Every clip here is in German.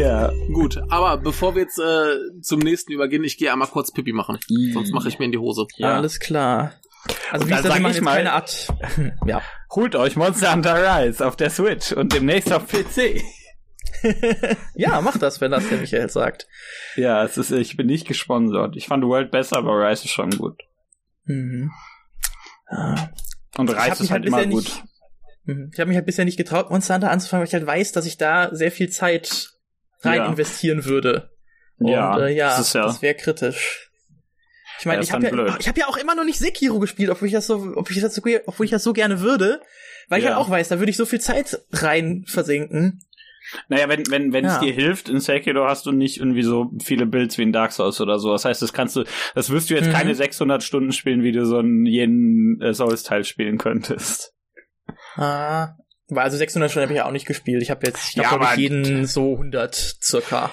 Ja. Gut, aber bevor wir jetzt äh, zum nächsten übergehen, ich gehe einmal kurz Pipi machen. Sonst mache ich mir in die Hose. Ja. Alles klar. Also Und wie dann gesagt, wir sag machen ich mal- keine Art. ja. Holt euch Monster Hunter Rise auf der Switch und demnächst auf PC. ja, mach das, wenn das der Michael sagt. Ja, es ist, ich bin nicht gesponsert. Ich fand World besser, aber Rise ist schon gut. Mhm. Ah. Und Rise ist halt halt immer gut. nicht- Mhm. Ich habe mich halt bisher nicht getraut, Monster Hunter anzufangen, weil ich halt weiß, dass ich da sehr viel Zeit rein Ja. investieren würde. Und, Ja, äh, ja, das das, ja- wäre kritisch. Ich meine, ich habe ja, ich hab ja auch immer noch nicht Sekiro gespielt, obwohl ich das so, obwohl ich das so, obwohl ich das so gerne würde, weil ich Ja. halt auch weiß, da würde ich so viel Zeit rein versenken. Naja, wenn, wenn, wenn Ja. es dir hilft, in Sekiro hast du nicht irgendwie so viele Builds wie in Dark Souls oder so. Das heißt, das kannst du, das wirst du jetzt Mhm. keine 600 Stunden spielen, wie du so einen jeden äh, Souls-Teil spielen könntest. Ah, weil also 600 Stunden habe ich ja auch nicht gespielt. Ich habe jetzt, ich Ja, glaube, aber- ich jeden so 100 circa.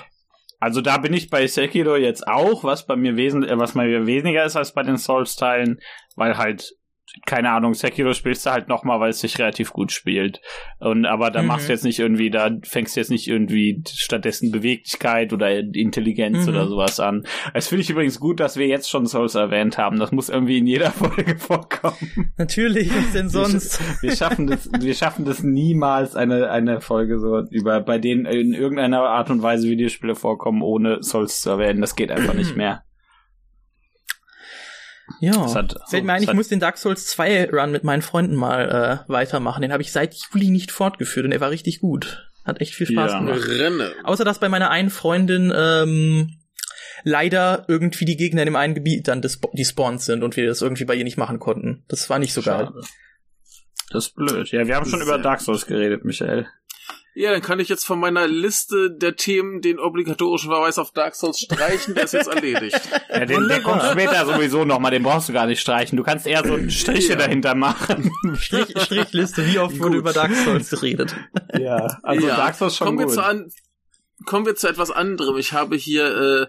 Also da bin ich bei Sekiro jetzt auch, was bei mir wesen äh, was bei mir weniger ist als bei den Souls-Teilen, weil halt keine Ahnung, Sekiro spielst du halt nochmal, weil es sich relativ gut spielt. Und aber da Mhm. machst du jetzt nicht irgendwie, da fängst du jetzt nicht irgendwie stattdessen Beweglichkeit oder Intelligenz Mhm. oder sowas an. Es finde ich übrigens gut, dass wir jetzt schon Souls erwähnt haben. Das muss irgendwie in jeder Folge vorkommen. Natürlich, was denn sonst? Wir schaffen das, wir schaffen das niemals eine, eine Folge so über, bei denen in irgendeiner Art und Weise Videospiele vorkommen, ohne Souls zu erwähnen. Das geht einfach nicht mehr. Ja. Hat- Fällt mir ein, ich hat- muss den Dark Souls 2 Run mit meinen Freunden mal äh, weitermachen. Den habe ich seit Juli nicht fortgeführt und er war richtig gut. Hat echt viel Spaß Ja. gemacht. Renne. Außer dass bei meiner einen Freundin ähm, leider irgendwie die Gegner in dem einen Gebiet dann des- die spawnt sind und wir das irgendwie bei ihr nicht machen konnten. Das war nicht so geil. Schade. Das ist blöd. Ja, wir haben schon über Dark Souls geredet, Michael. Ja, dann kann ich jetzt von meiner Liste der Themen den obligatorischen Verweis auf Dark Souls streichen. Der ist jetzt erledigt. Ja, den, der kommt später sowieso nochmal, den brauchst du gar nicht streichen. Du kannst eher so Striche Ja. dahinter machen. Strich, Strichliste, wie oft wurde über Dark Souls geredet? Ja, also Ja. Dark Souls schon kommen gut. Wir zu an Kommen wir zu etwas anderem. Ich habe hier äh,